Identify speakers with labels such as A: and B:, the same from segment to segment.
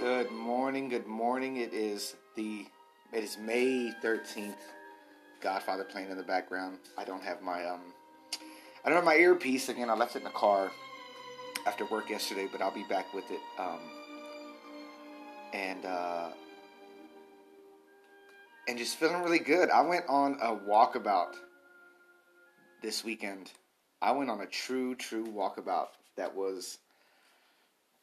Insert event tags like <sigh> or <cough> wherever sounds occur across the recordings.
A: Good morning, good morning. It is the it is May 13th. Godfather playing in the background. I don't have my um I don't have my earpiece again. I left it in the car after work yesterday, but I'll be back with it. Um and uh and just feeling really good. I went on a walkabout this weekend. I went on a true, true walkabout that was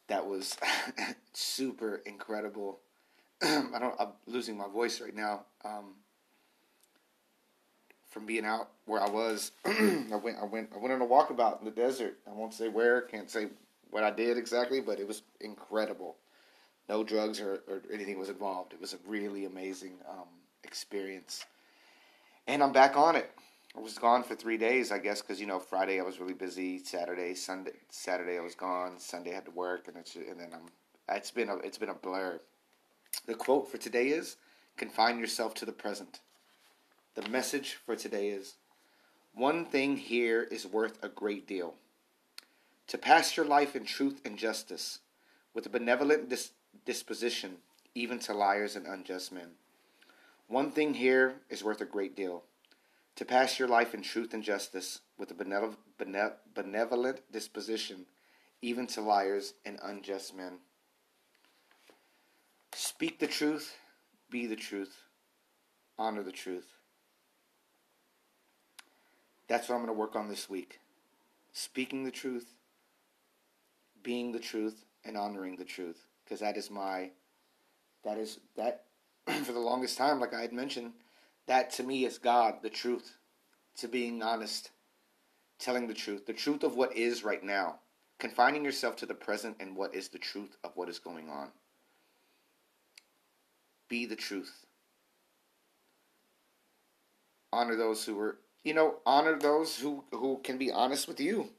A: that was <laughs> super incredible. <clears throat> I don't. I'm losing my voice right now. Um, from being out where I was, <clears throat> I went. I went. I went on a walkabout in the desert. I won't say where. Can't say what I did exactly, but it was incredible. No drugs or, or anything was involved. It was a really amazing um, experience, and I'm back on it. I was gone for three days, I guess, because you know Friday I was really busy. Saturday, Sunday, Saturday I was gone. Sunday I had to work, and it's and then I'm. It's been a it's been a blur. The quote for today is, "Confine yourself to the present." The message for today is, "One thing here is worth a great deal. To pass your life in truth and justice, with a benevolent dis- disposition, even to liars and unjust men. One thing here is worth a great deal." To pass your life in truth and justice with a benevolent, disposition, even to liars and unjust men. Speak the truth, be the truth, honor the truth. That's what I'm going to work on this week. Speaking the truth, being the truth, and honoring the truth. Because that is my, that is, that, <clears throat> for the longest time, like I had mentioned, that to me is God, the truth, to being honest, telling the truth, the truth of what is right now, confining yourself to the present and what is the truth of what is going on. Be the truth. Honor those who are, you know, honor those who, who can be honest with you.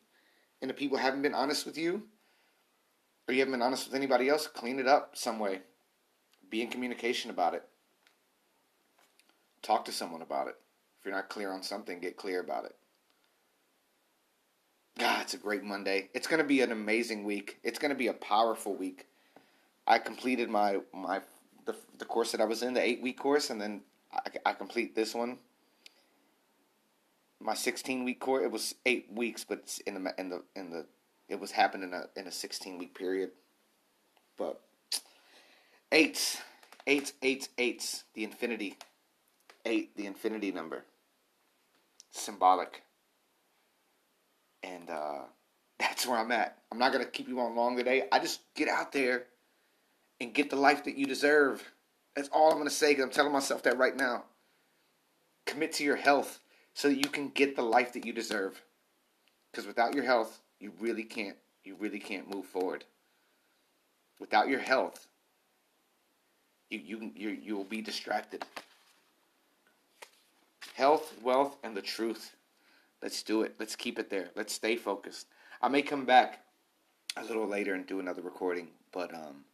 A: And if people haven't been honest with you, or you haven't been honest with anybody else, clean it up some way. Be in communication about it. Talk to someone about it. If you're not clear on something, get clear about it. God, it's a great Monday. It's going to be an amazing week. It's going to be a powerful week. I completed my my the, the course that I was in, the eight week course, and then I, I complete this one. My sixteen week course. It was eight weeks, but in the in the in the it was happening in a in a sixteen week period. But eight, eight, eight, eight. The infinity, eight. The infinity number. Symbolic. And uh, <laughs> that's where I'm at. I'm not gonna keep you on long today. I just get out there and get the life that you deserve. That's all I'm gonna say. Cause I'm telling myself that right now. Commit to your health so that you can get the life that you deserve. Because without your health, you really can't. You really can't move forward. Without your health, you you you you will be distracted. Health, wealth, and the truth. Let's do it. Let's keep it there. Let's stay focused. I may come back a little later and do another recording, but um,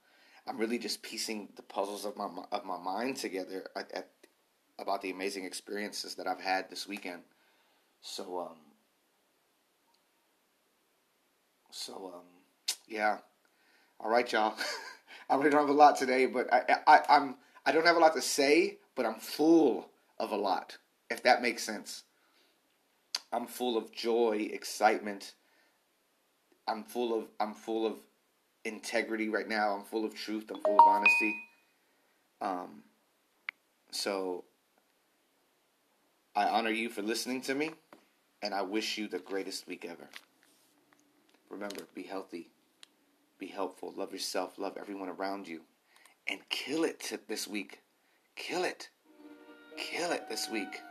A: I'm really just piecing the puzzles of my of my mind together at, at, about the amazing experiences that I've had this weekend. So um, so um, yeah. All right, y'all. <laughs> I really don't have a lot today, but I, I I'm I don't have a lot to say, but I'm full of a lot. If that makes sense. I'm full of joy, excitement. I'm full of I'm full of integrity right now. I'm full of truth. I'm full of honesty. Um, so I honor you for listening to me, and I wish you the greatest week ever. Remember, be healthy, be helpful, love yourself, love everyone around you, and kill it this week. Kill it. Kill it this week.